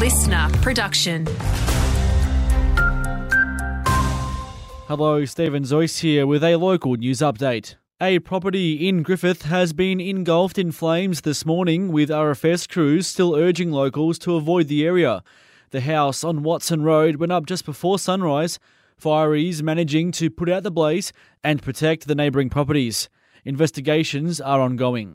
listener production. Hello, Stephen Zoyce here with a local news update. A property in Griffith has been engulfed in flames this morning, with RFS crews still urging locals to avoid the area. The house on Watson Road went up just before sunrise, fireys managing to put out the blaze and protect the neighbouring properties. Investigations are ongoing.